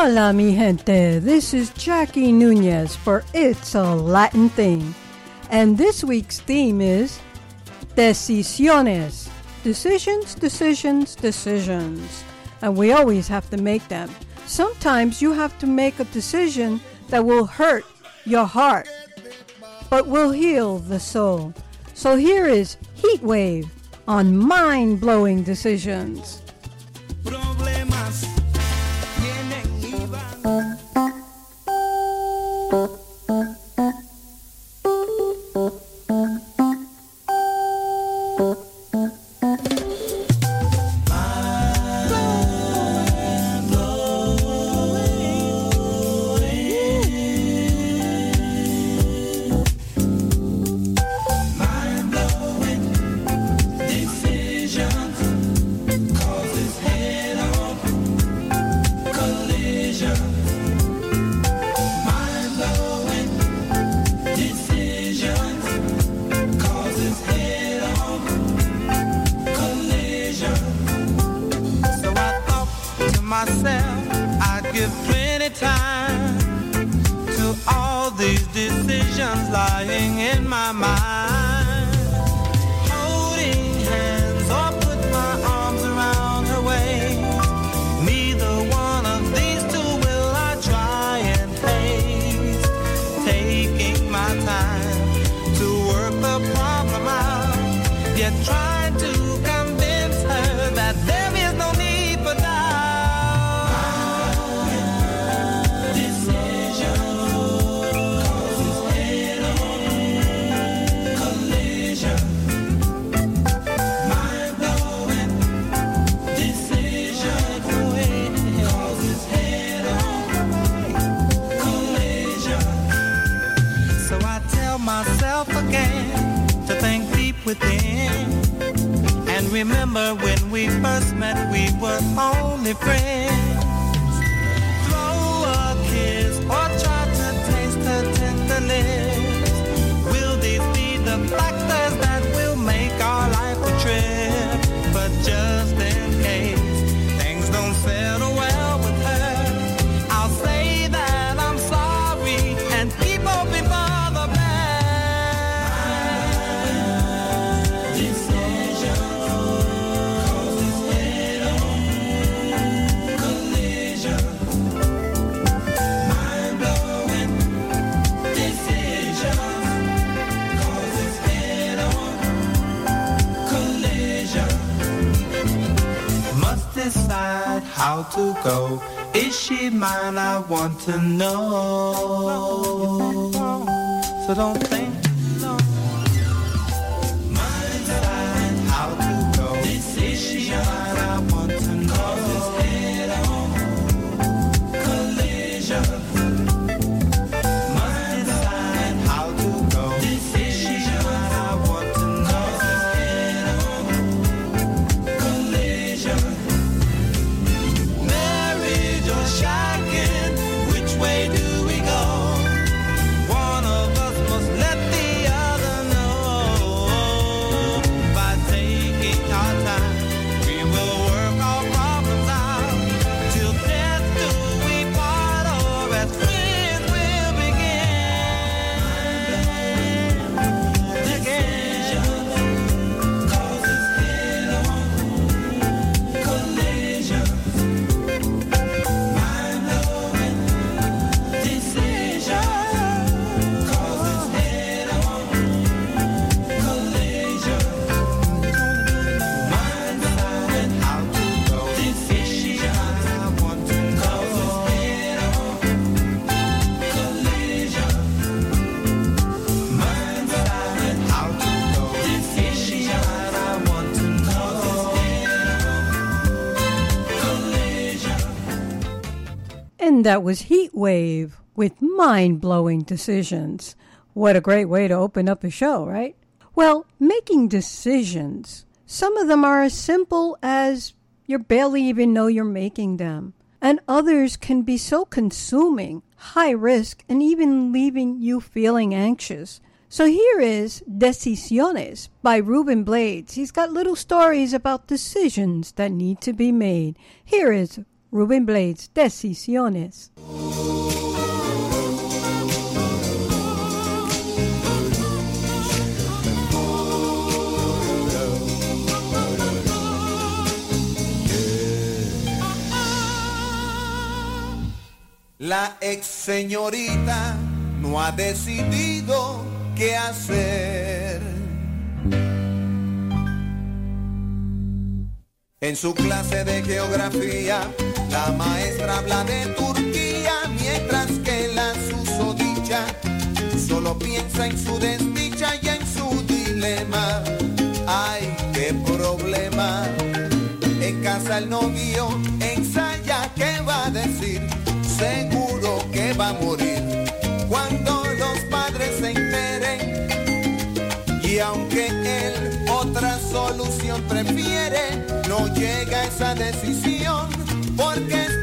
Hola, mi gente. This is Jackie Nunez for It's a Latin Thing. And this week's theme is Decisiones. Decisions, decisions, decisions. And we always have to make them. Sometimes you have to make a decision that will hurt your heart, but will heal the soul. So here is Heat Wave on mind blowing decisions. To know. That was Heat Wave with mind blowing decisions. What a great way to open up a show, right? Well, making decisions. Some of them are as simple as you barely even know you're making them. And others can be so consuming, high risk, and even leaving you feeling anxious. So here is Decisiones by Ruben Blades. He's got little stories about decisions that need to be made. Here is Ruben Blades, Decisiones. La ex señorita no ha decidido qué hacer. En su clase de geografía, la maestra habla de Turquía, mientras que la susodicha solo piensa en su desdicha y en su dilema. Ay, qué problema. En casa el novio ensaya qué va a decir seguro que va a morir cuando los padres se enteren. Y aunque él otra solución prefiere, no llega a esa decisión, porque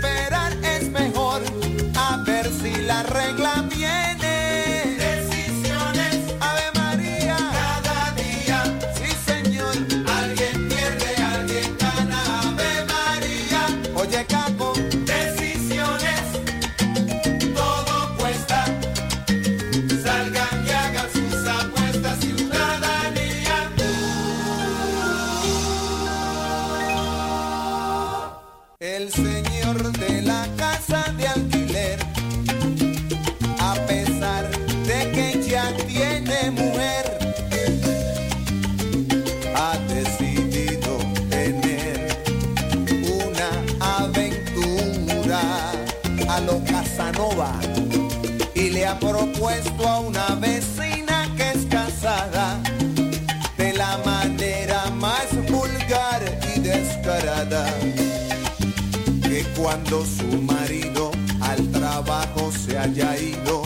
cuando su marido al trabajo se haya ido.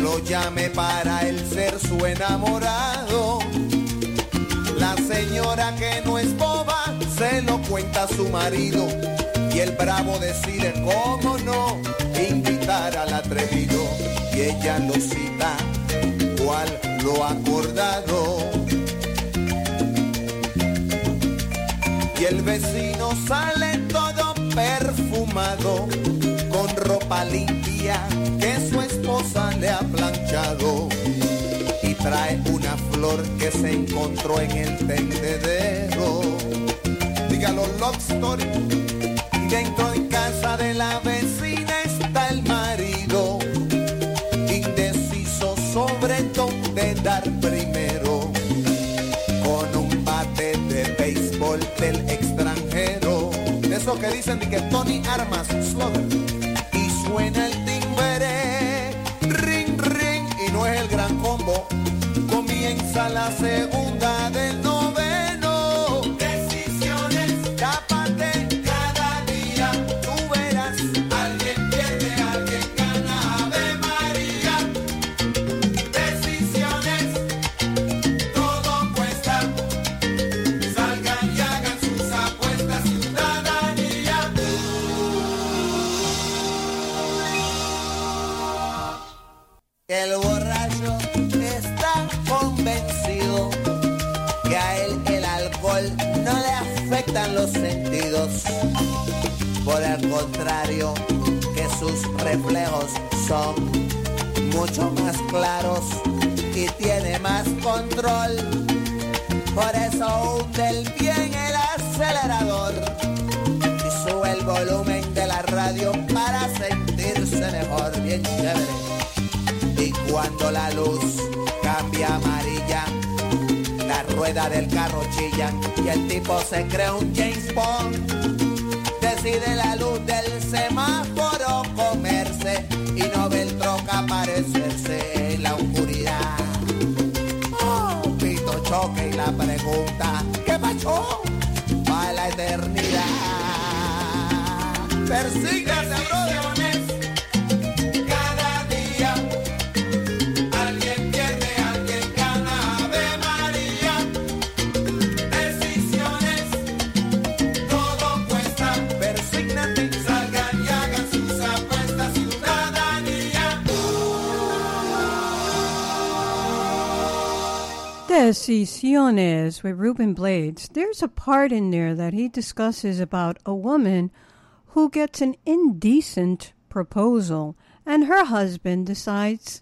Lo llame para él ser su enamorado. La señora que no es boba se lo cuenta a su marido. Y el bravo decide cómo no invitar al atrevido y ella lo cita cual lo acordado y el vecino sale perfumado con ropa limpia que su esposa le ha planchado y trae una flor que se encontró en el tendedero. Dígalo, love. Y dentro de casa de la vecina Eso que dicen de que Tony Armas, Slugger, y suena el timbre, ring, ring, y no es el gran combo. Comienza la segunda del contrario, que sus reflejos son mucho más claros y tiene más control. Por eso hunde el bien el acelerador y sube el volumen de la radio para sentirse mejor, bien chévere. Y cuando la luz cambia amarilla, la rueda del carro chilla y el tipo se cree un James Bond. Decide la luz del semáforo comerse y no ve el troca aparecerse en la oscuridad. Oh, pito choque y la pregunta, ¿qué pasó? Para la eternidad. Persígase, brother. Decisiones with Ruben Blades. There's a part in there that he discusses about a woman who gets an indecent proposal, and her husband decides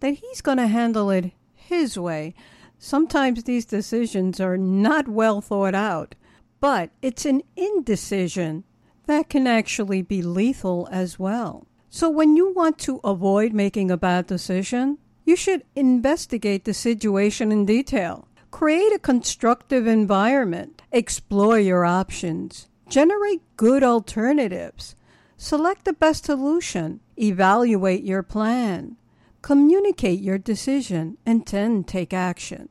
that he's going to handle it his way. Sometimes these decisions are not well thought out, but it's an indecision that can actually be lethal as well. So when you want to avoid making a bad decision, you should investigate the situation in detail. Create a constructive environment. Explore your options. Generate good alternatives. Select the best solution. Evaluate your plan. Communicate your decision and then take action.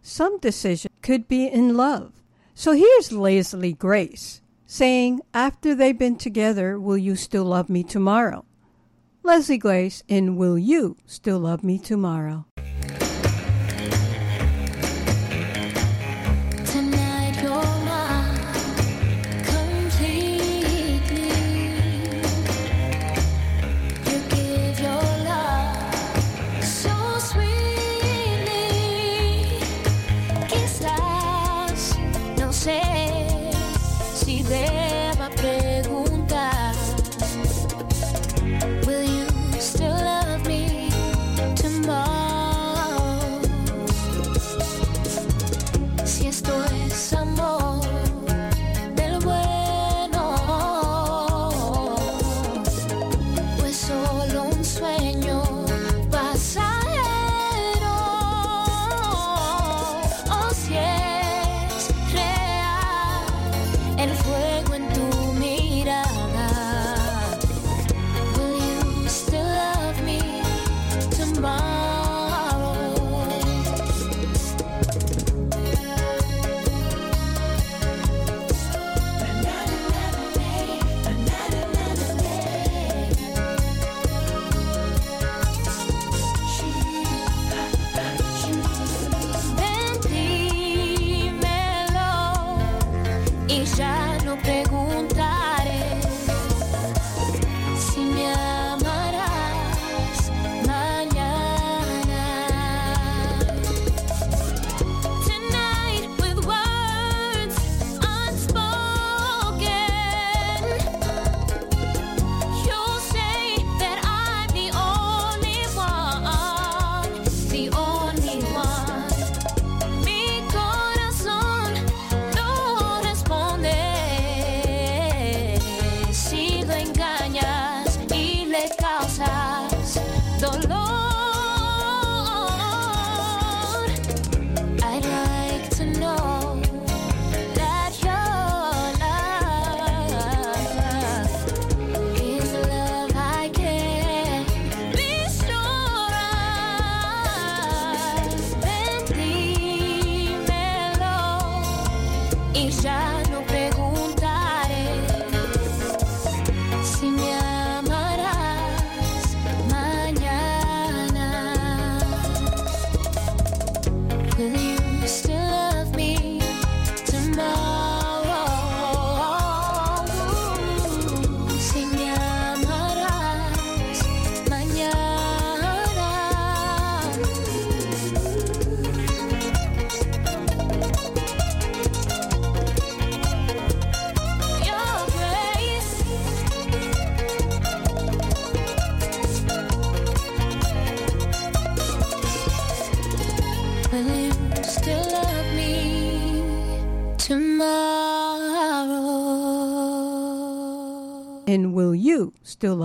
Some decision could be in love. So here's Leslie Grace saying, After they've been together, will you still love me tomorrow? Leslie Grace in Will You Still Love Me Tomorrow?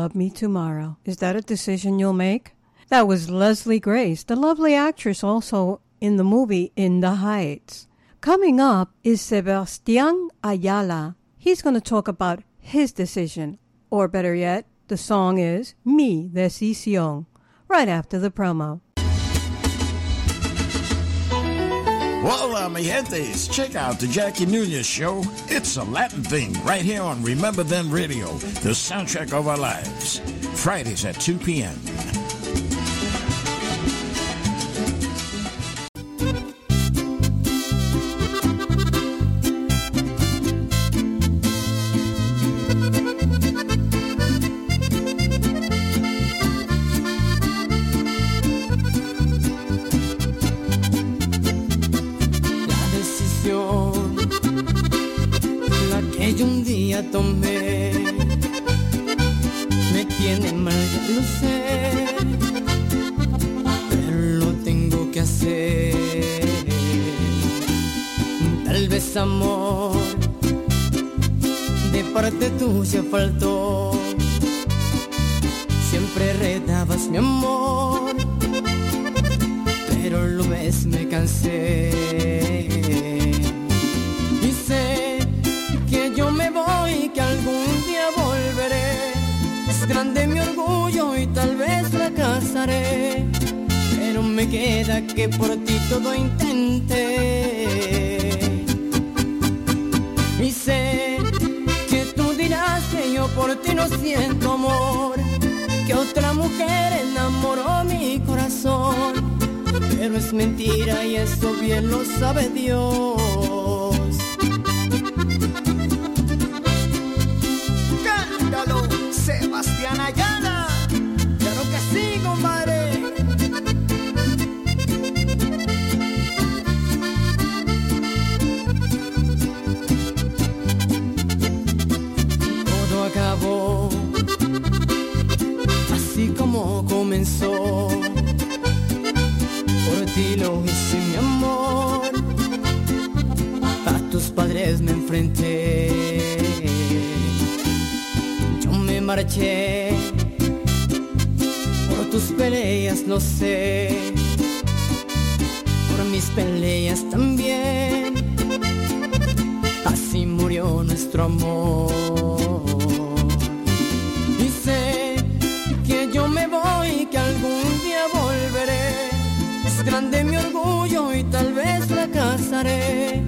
Love Me Tomorrow? Is that a decision you'll make? That was Leslie Grace, the lovely actress also in the movie In the Heights. Coming up is Sebastian Ayala. He's going to talk about his decision, or better yet, the song is Mi Decisión, right after the promo. Hola, mi gentes. Check out the Jackie Nunez Show. It's a Latin thing right here on Remember Then Radio, the soundtrack of our lives. Fridays at 2 p.m. tomé me tiene mal, lo sé, pero lo tengo que hacer. Tal vez amor de parte tuya faltó, siempre retabas mi amor. Queda que por ti todo intenté. Y sé que tú dirás que yo por ti no siento amor, que otra mujer enamoró mi corazón, pero es mentira y eso bien lo sabe Dios. Cántalo, Sebastián Ayala. Por tus peleas, lo sé. Por mis peleas también. Así murió nuestro amor. Y sé que yo me voy, que algún día volveré. Es grande mi orgullo y tal vez fracasaré.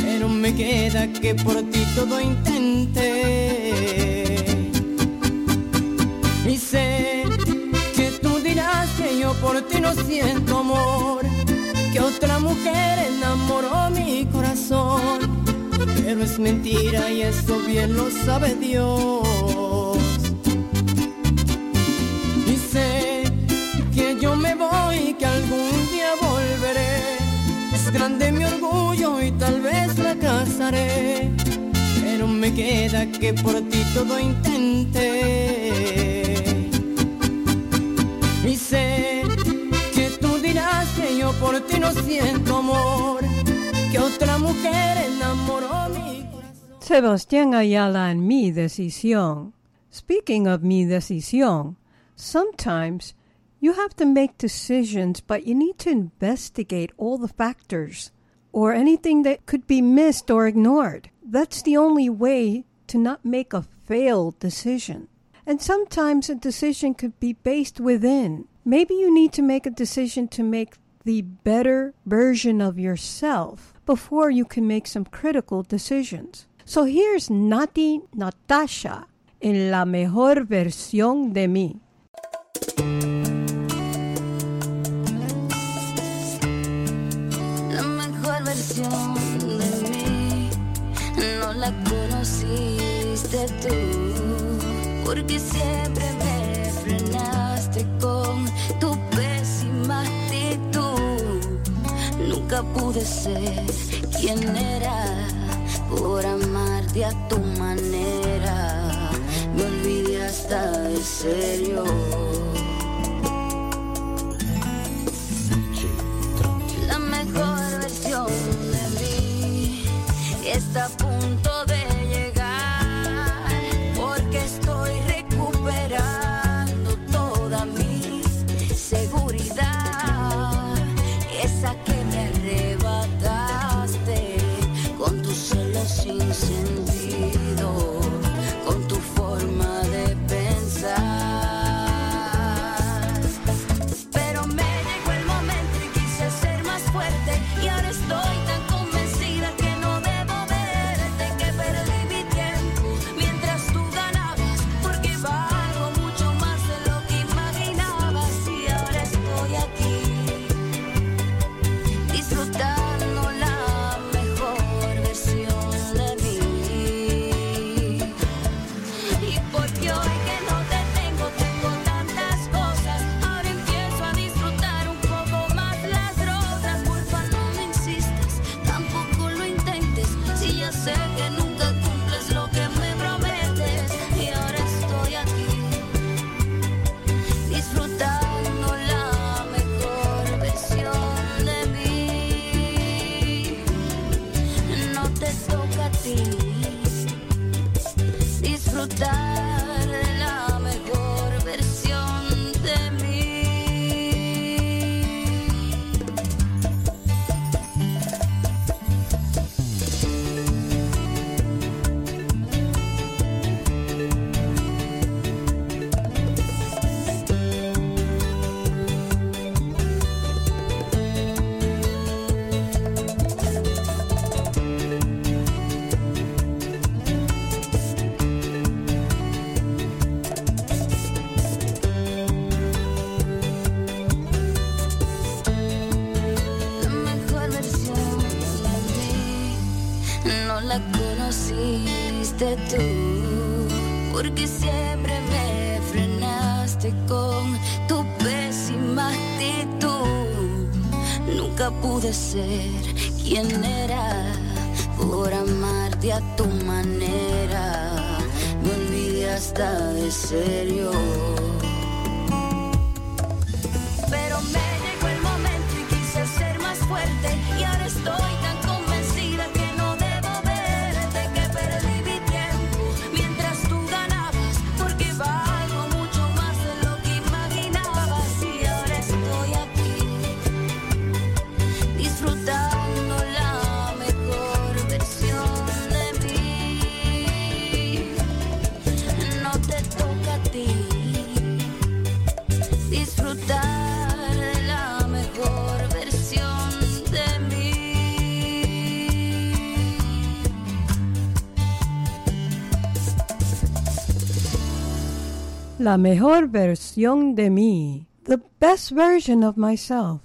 Pero me queda que por ti todo intenté. Por ti no siento amor, que otra mujer enamoró mi corazón, pero es mentira y eso bien lo sabe Dios. Y sé que yo me voy, que algún día volveré, es grande mi orgullo y tal vez fracasaré, pero me queda que por ti todo intenté. Por ti no siento amor, que otra mujer enamoró mi corazón. Sebastián Ayala and Mi Decisión. Speaking of Mi Decisión, sometimes you have to make decisions, but you need to investigate all the factors or anything that could be missed or ignored. That's the only way to not make a failed decision. And sometimes a decision could be based within. Maybe you need to make a decision to make the better version of yourself before you can make some critical decisions. So here's Natti Natasha en la mejor versión de mí. La mejor versión de mí no la conociste tú, porque siempre pude ser quien era por amarte a tu manera. Me olvidé hasta de serio. La mejor versión de mí está tu manera. Me olvidé hasta de serio. La mejor versión de mí. The best version of myself.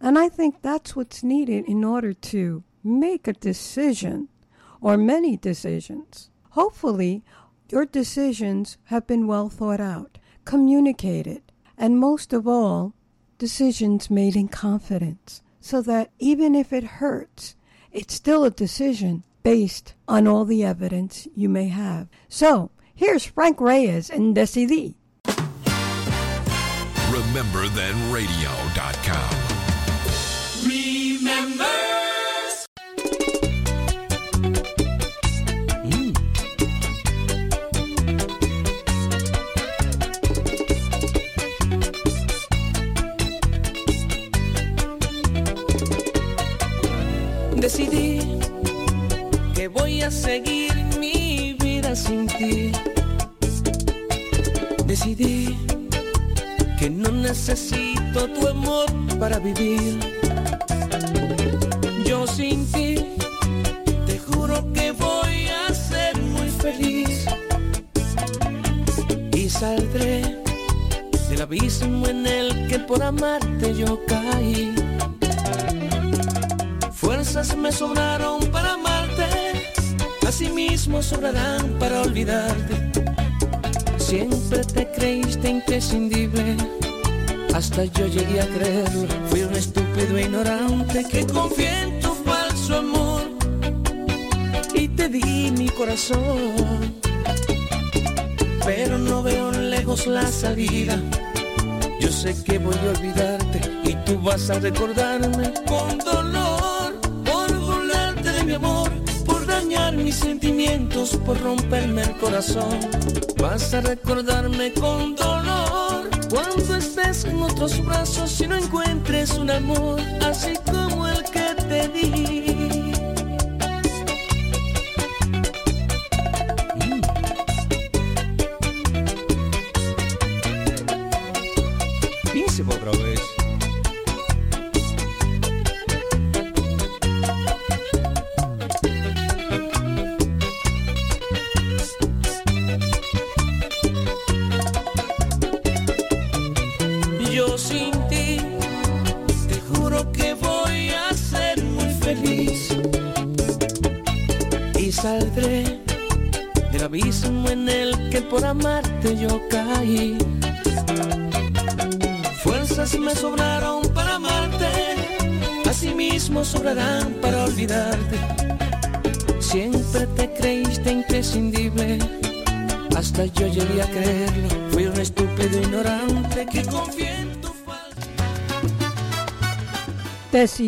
And I think that's what's needed in order to make a decision or many decisions. Hopefully, your decisions have been well thought out, communicated, and most of all, decisions made in confidence so that even if it hurts, it's still a decision based on all the evidence you may have. So, here's Frank Reyes and Decidí. RememberThenRadio.com. Remember. Decidí que voy a seguir mi vida sin ti. Decidí que no necesito tu amor para vivir. Yo sin ti, te juro que voy a ser muy feliz. Y saldré del abismo en el que por amarte yo caí. Fuerzas me sobraron para amarte, asimismo sobrarán para olvidarte. Siempre te creíste imprescindible, hasta yo llegué a creerlo. Fui un estúpido ignorante que confié en tu falso amor y te di mi corazón. Pero no veo lejos la salida. Yo sé que voy a olvidarte y tú vas a recordarme con dolor por burlarte de mi amor, mis sentimientos, por romperme el corazón. Vas a recordarme con dolor cuando estés en otros brazos y no encuentres un amor así como el que te di.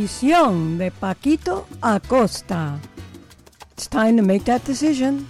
De Paquito Acosta. It's time to make that decision.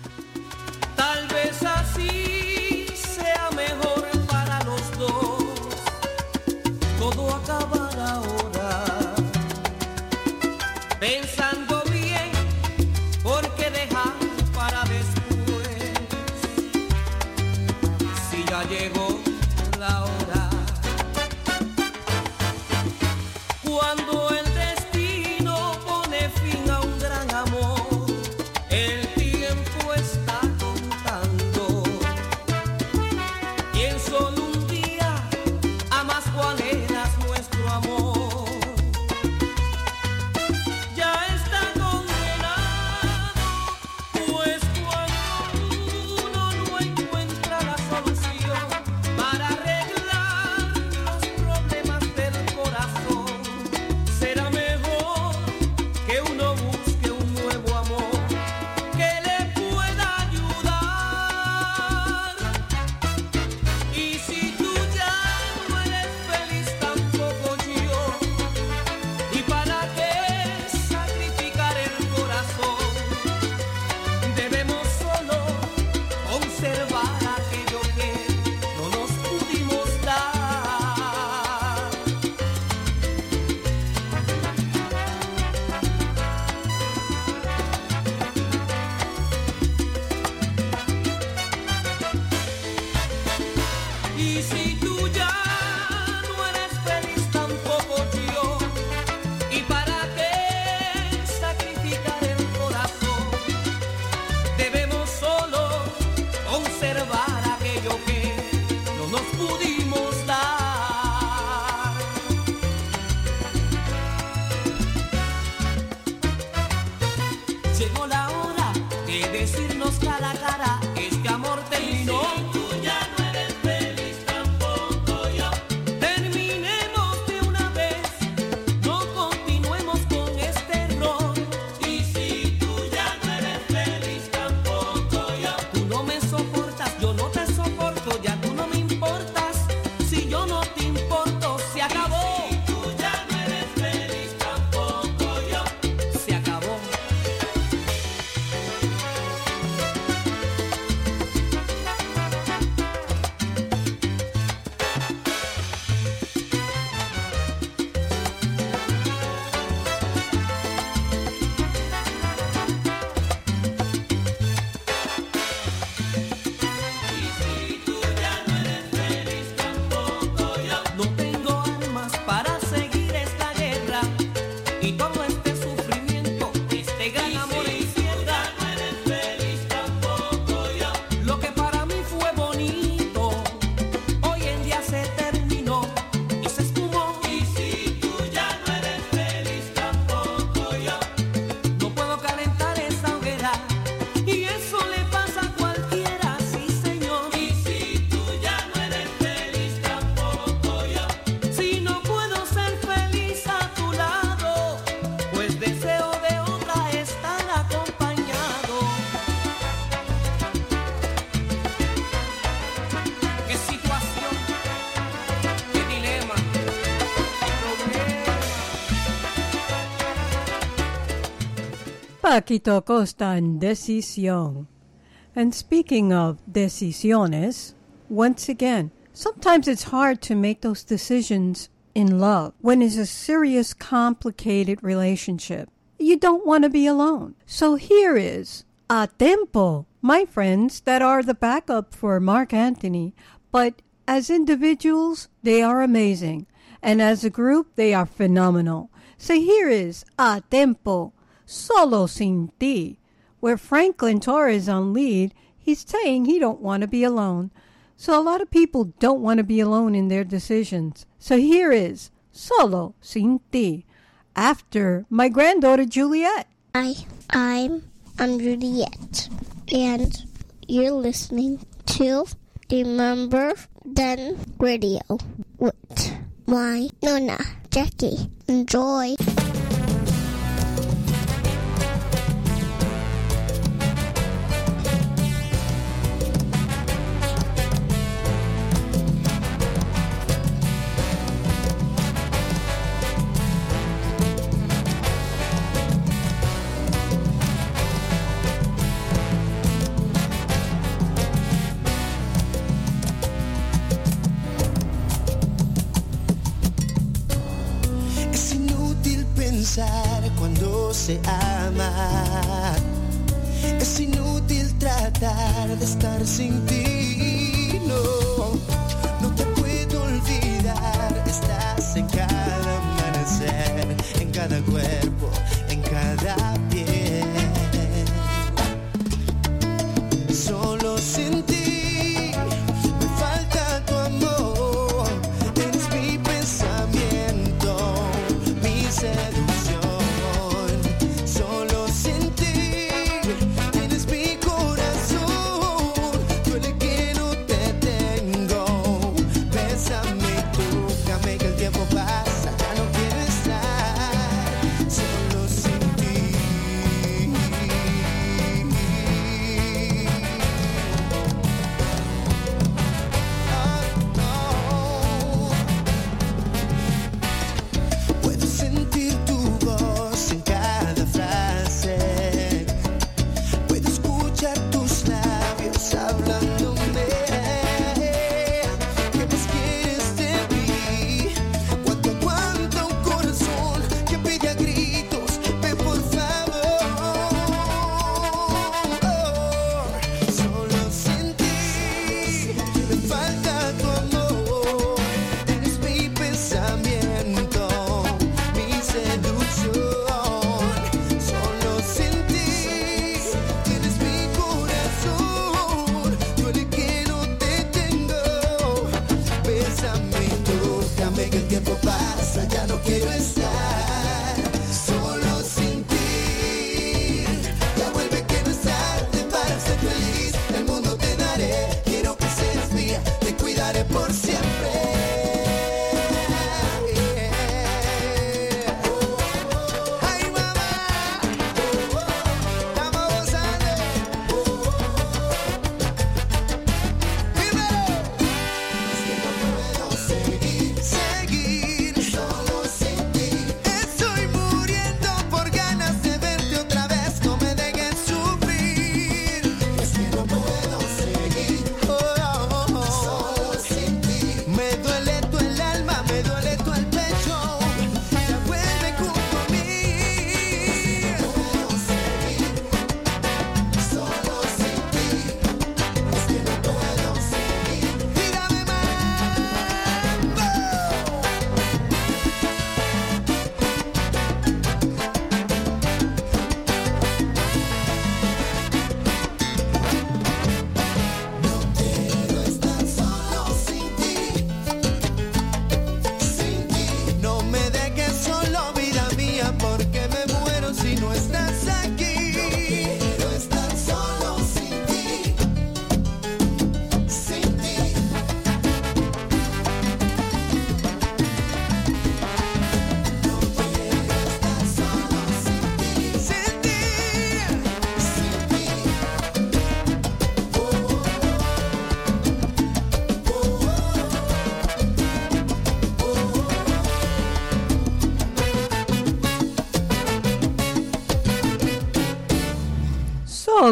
Paquito Costa en Decisión. And speaking of decisiones, once again, sometimes it's hard to make those decisions in love when it's a serious, complicated relationship. You don't want to be alone. So here is A Tempo, my friends that are the backup for Marc Anthony, but as individuals, they are amazing. And as a group, they are phenomenal. So here is A Tempo, Solo Sin Ti, where Franklin Torres on lead, he's saying he don't want to be alone. So a lot of people don't want to be alone in their decisions. So here is Solo Sin Ti, after my granddaughter Juliet. Hi, I'm I'm Juliet, and you're listening to Remember Then Radio with my Nona Jackie. Enjoy. Se. Es inútil tratar de estar sin ti.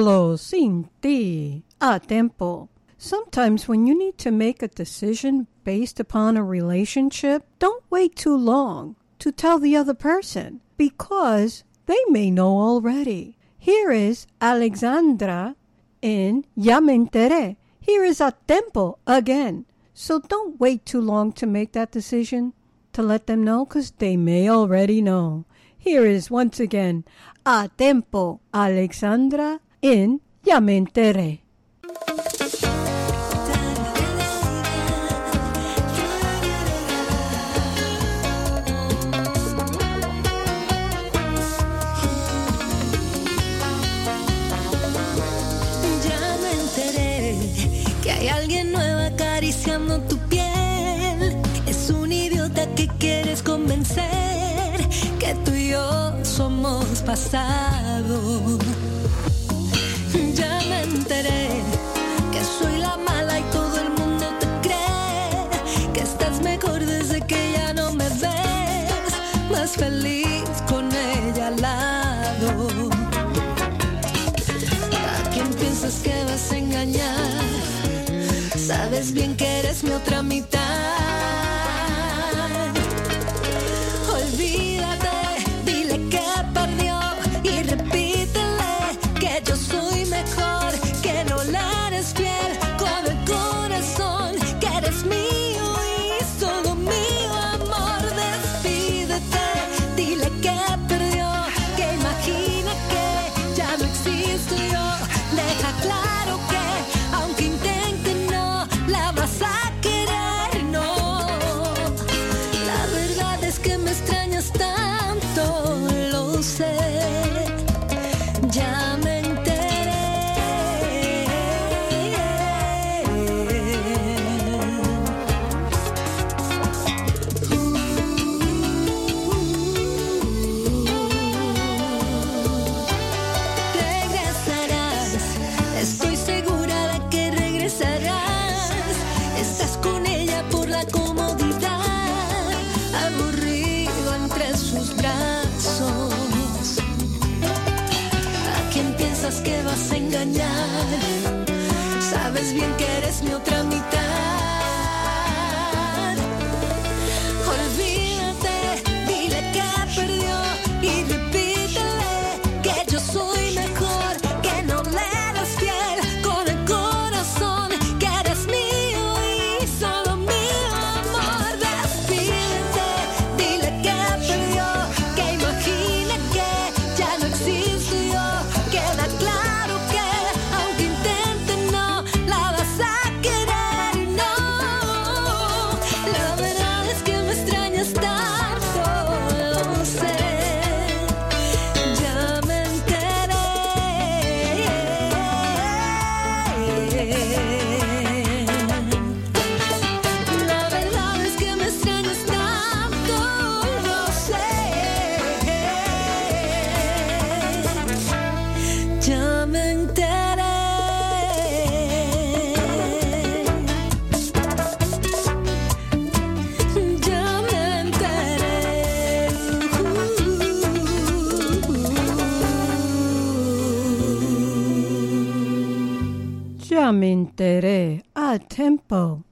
Solo sin ti. A ah, tempo. Sometimes when you need to make a decision based upon a relationship, don't wait too long to tell the other person because they may know already. Here is Alexandra in Ya me enteré. Here is a tempo again. So don't wait too long to make that decision to let them know because they may already know. Here is once again a tempo Alexandra in Ya me enteré. Que hay alguien nuevo acariciando tu piel. Es un idiota que quieres convencer que tú y yo somos pasado. Ya me enteré que soy la mala y todo el mundo te cree que estás mejor desde que ya no me ves. Más feliz con ella al lado. ¿A quién piensas que vas a engañar? Sabes bien que eres mi otra mitad. Mi otra mitad. Enteré. A tempo.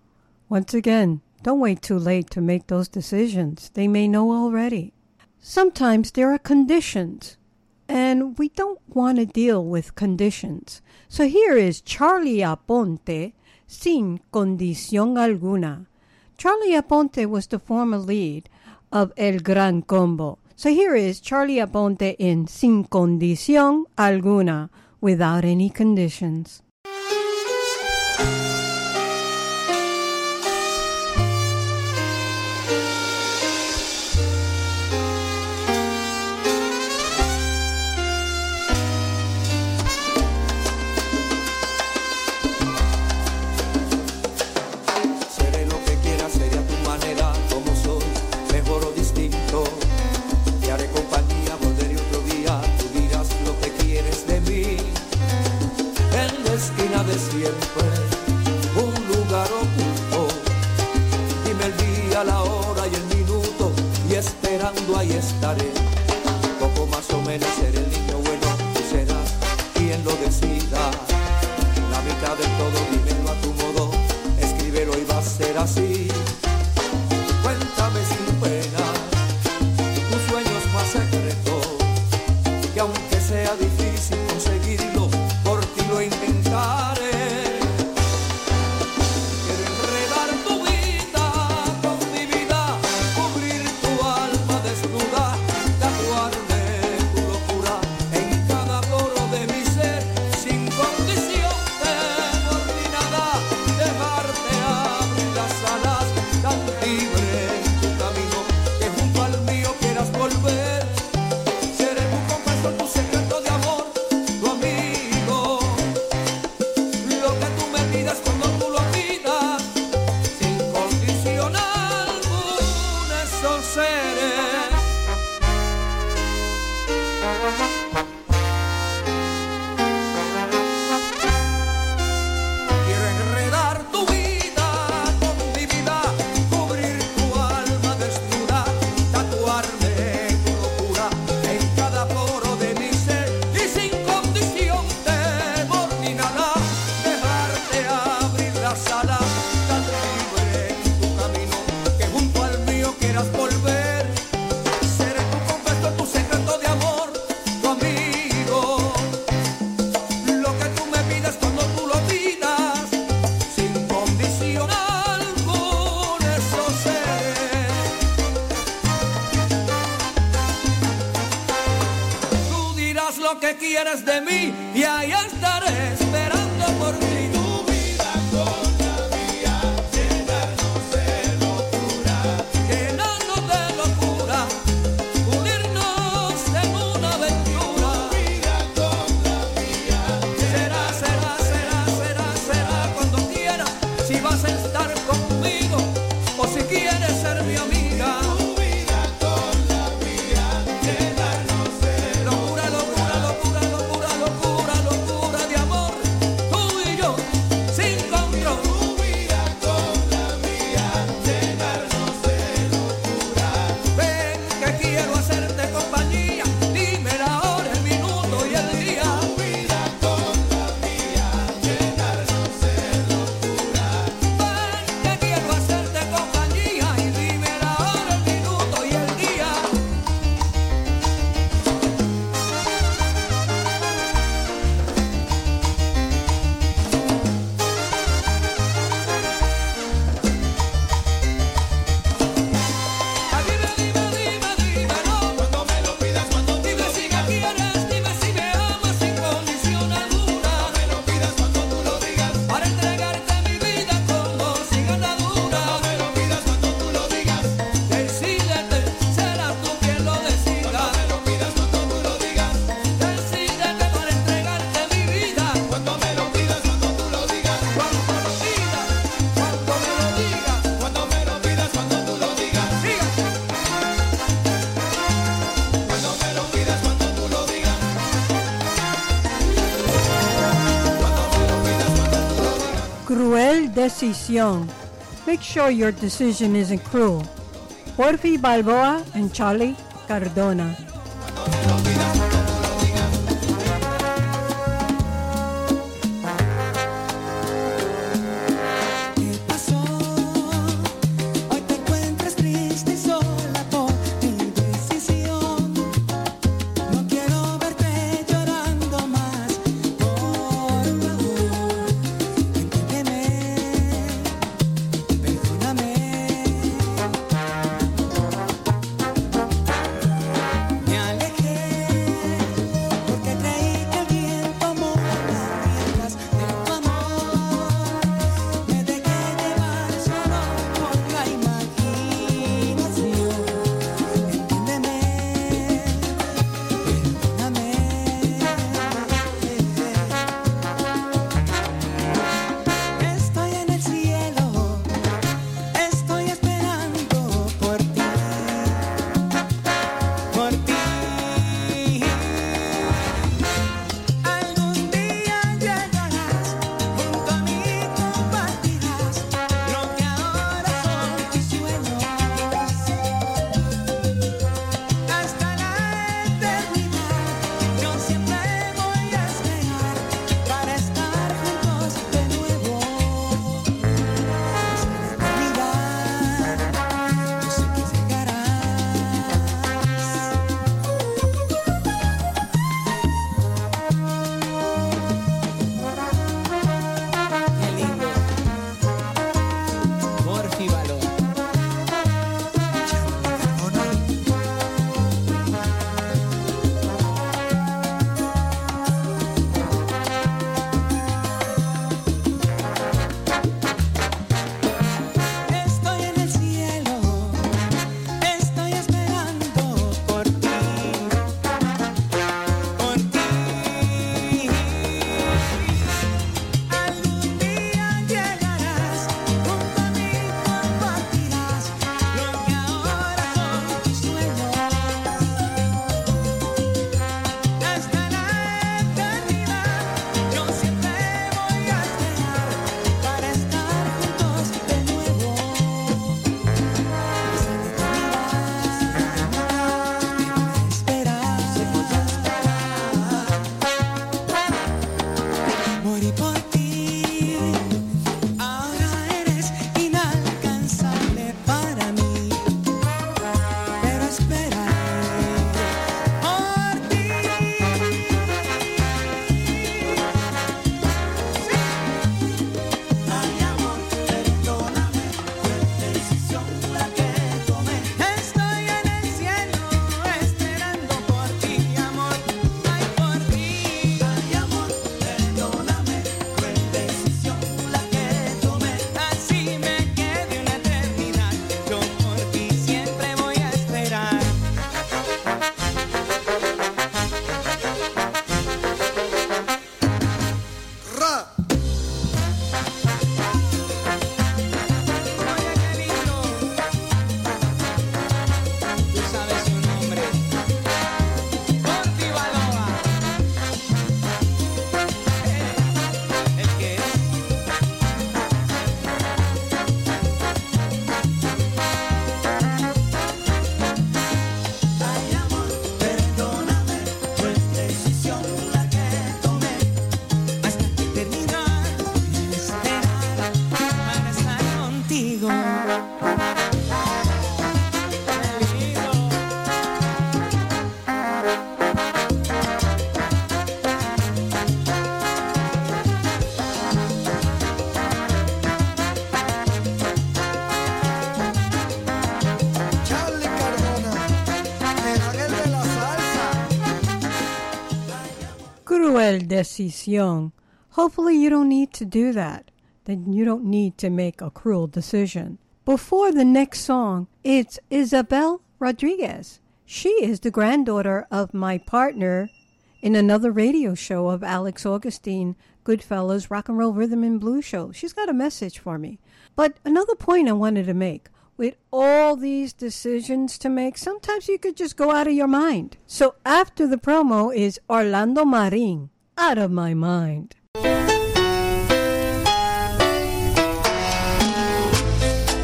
Once again, don't wait too late to make those decisions. They may know already. Sometimes there are conditions, and we don't want to deal with conditions. So here is Charlie Aponte, sin condición alguna. Charlie Aponte was the former lead of El Gran Combo. So here is Charlie Aponte in Sin Condición Alguna, without any conditions. estaré. Poco más o menos seré el niño bueno, tú serás quien lo decida. La mitad del todo Young. Make sure your decision isn't cruel. Porfi Baloa and Charlie Cardona. Decisión. Hopefully, you don't need to do that. Then you don't need to make a cruel decision. Before the next song, it's Isabel Rodriguez. She is the granddaughter of my partner in another radio show of Alex Augustine, Goodfellas Rock and Roll Rhythm and Blues Show. She's got a message for me. But another point I wanted to make with all these decisions to make, sometimes you could just go out of your mind. So after the promo is Orlando Marin, Out of My Mind.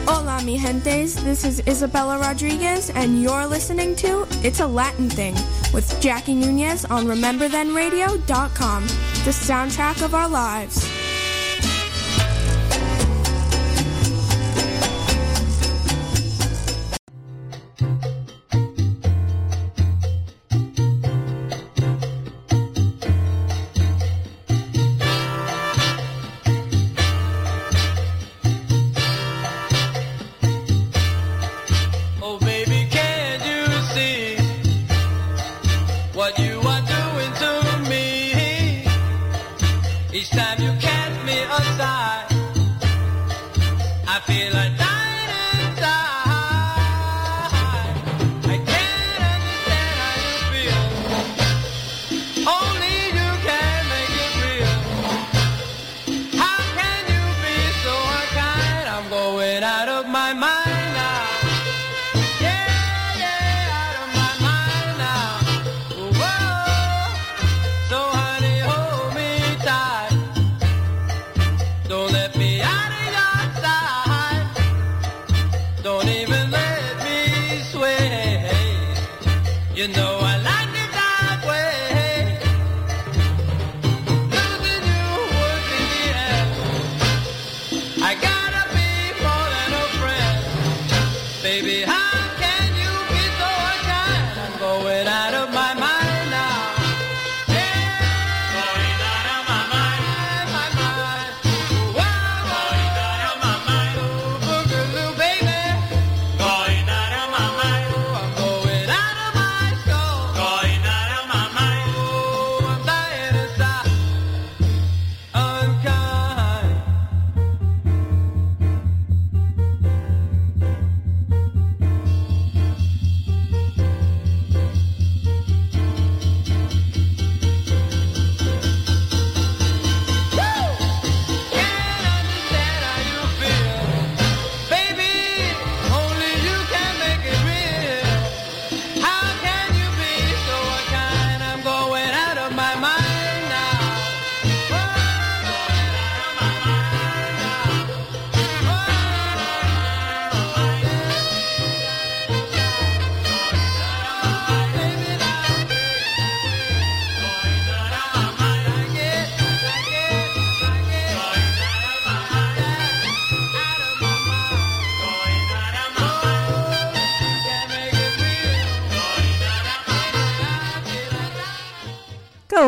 Hola, mi gentes. This is Isabella Rodriguez, and you're listening to It's a Latin Thing with Jackie Nunez on RememberThenRadio.com, the soundtrack of our lives. Each time you cast me aside, I feel like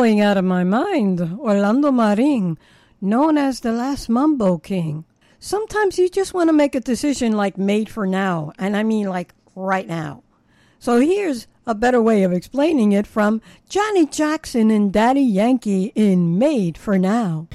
Going out of my mind, Orlando Marin, known as the last Mambo King. Sometimes you just want to make a decision like made for now, and I mean like right now. So here's a better way of explaining it from Janet Jackson and Daddy Yankee in Made for Now.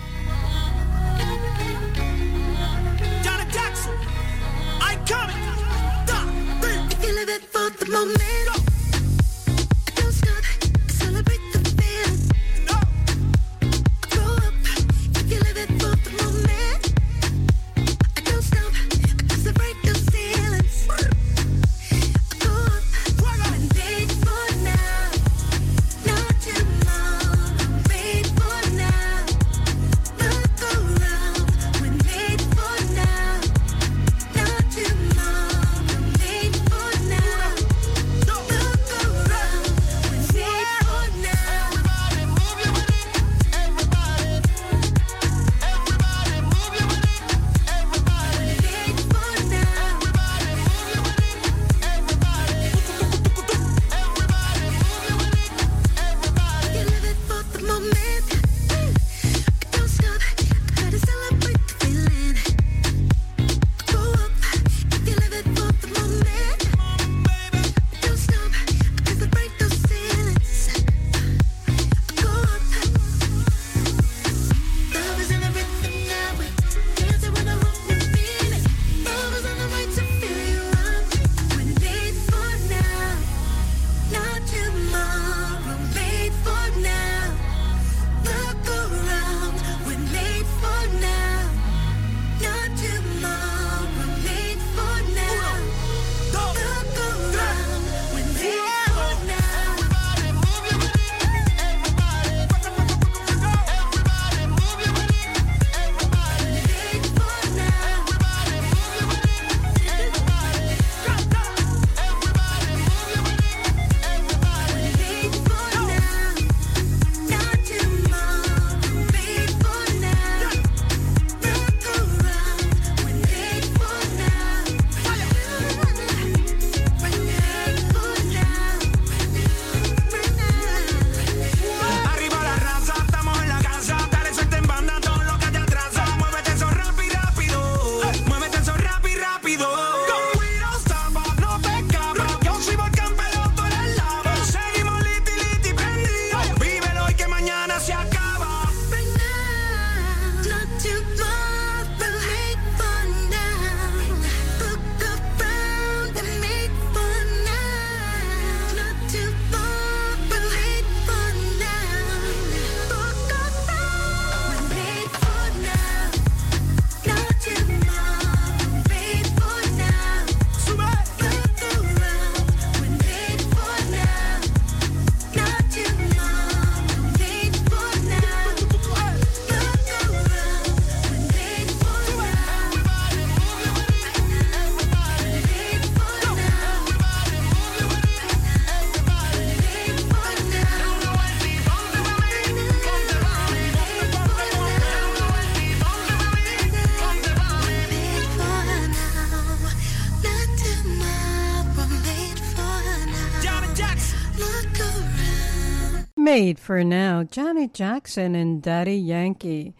For now, Janet Jackson and Daddy Yankee.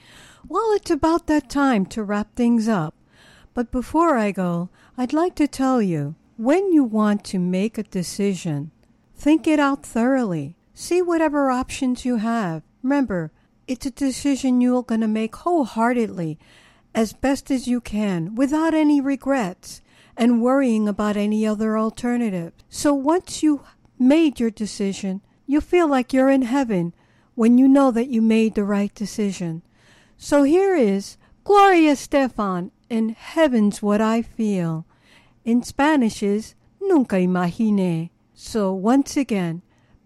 Well, it's about that time to wrap things up. But before I go, I'd like to tell you when you want to make a decision, think it out thoroughly. See whatever options you have. Remember, it's a decision you're going to make wholeheartedly, as best as you can, without any regrets and worrying about any other alternative. So once you've made your decision, you feel like you're in heaven when you know that you made the right decision. So here is Gloria Estefan in Heaven's What I Feel. In Spanish is Nunca Imaginé. So once again,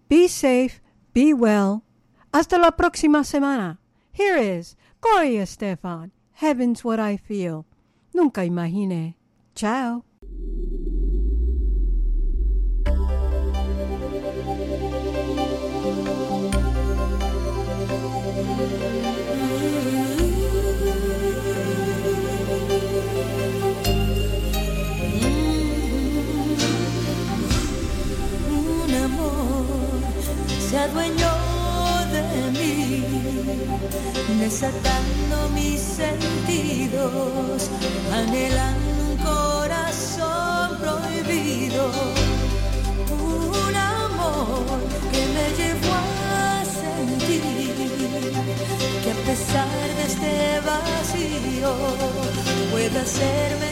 be safe, be well. Hasta la próxima semana. Here is Gloria Estefan. Heaven's What I Feel. Nunca Imaginé. Ciao. Se adueñó de mí, desatando mis sentidos, anhelando un corazón prohibido. Un amor que me llevó a sentir que a pesar de este vacío puede hacerme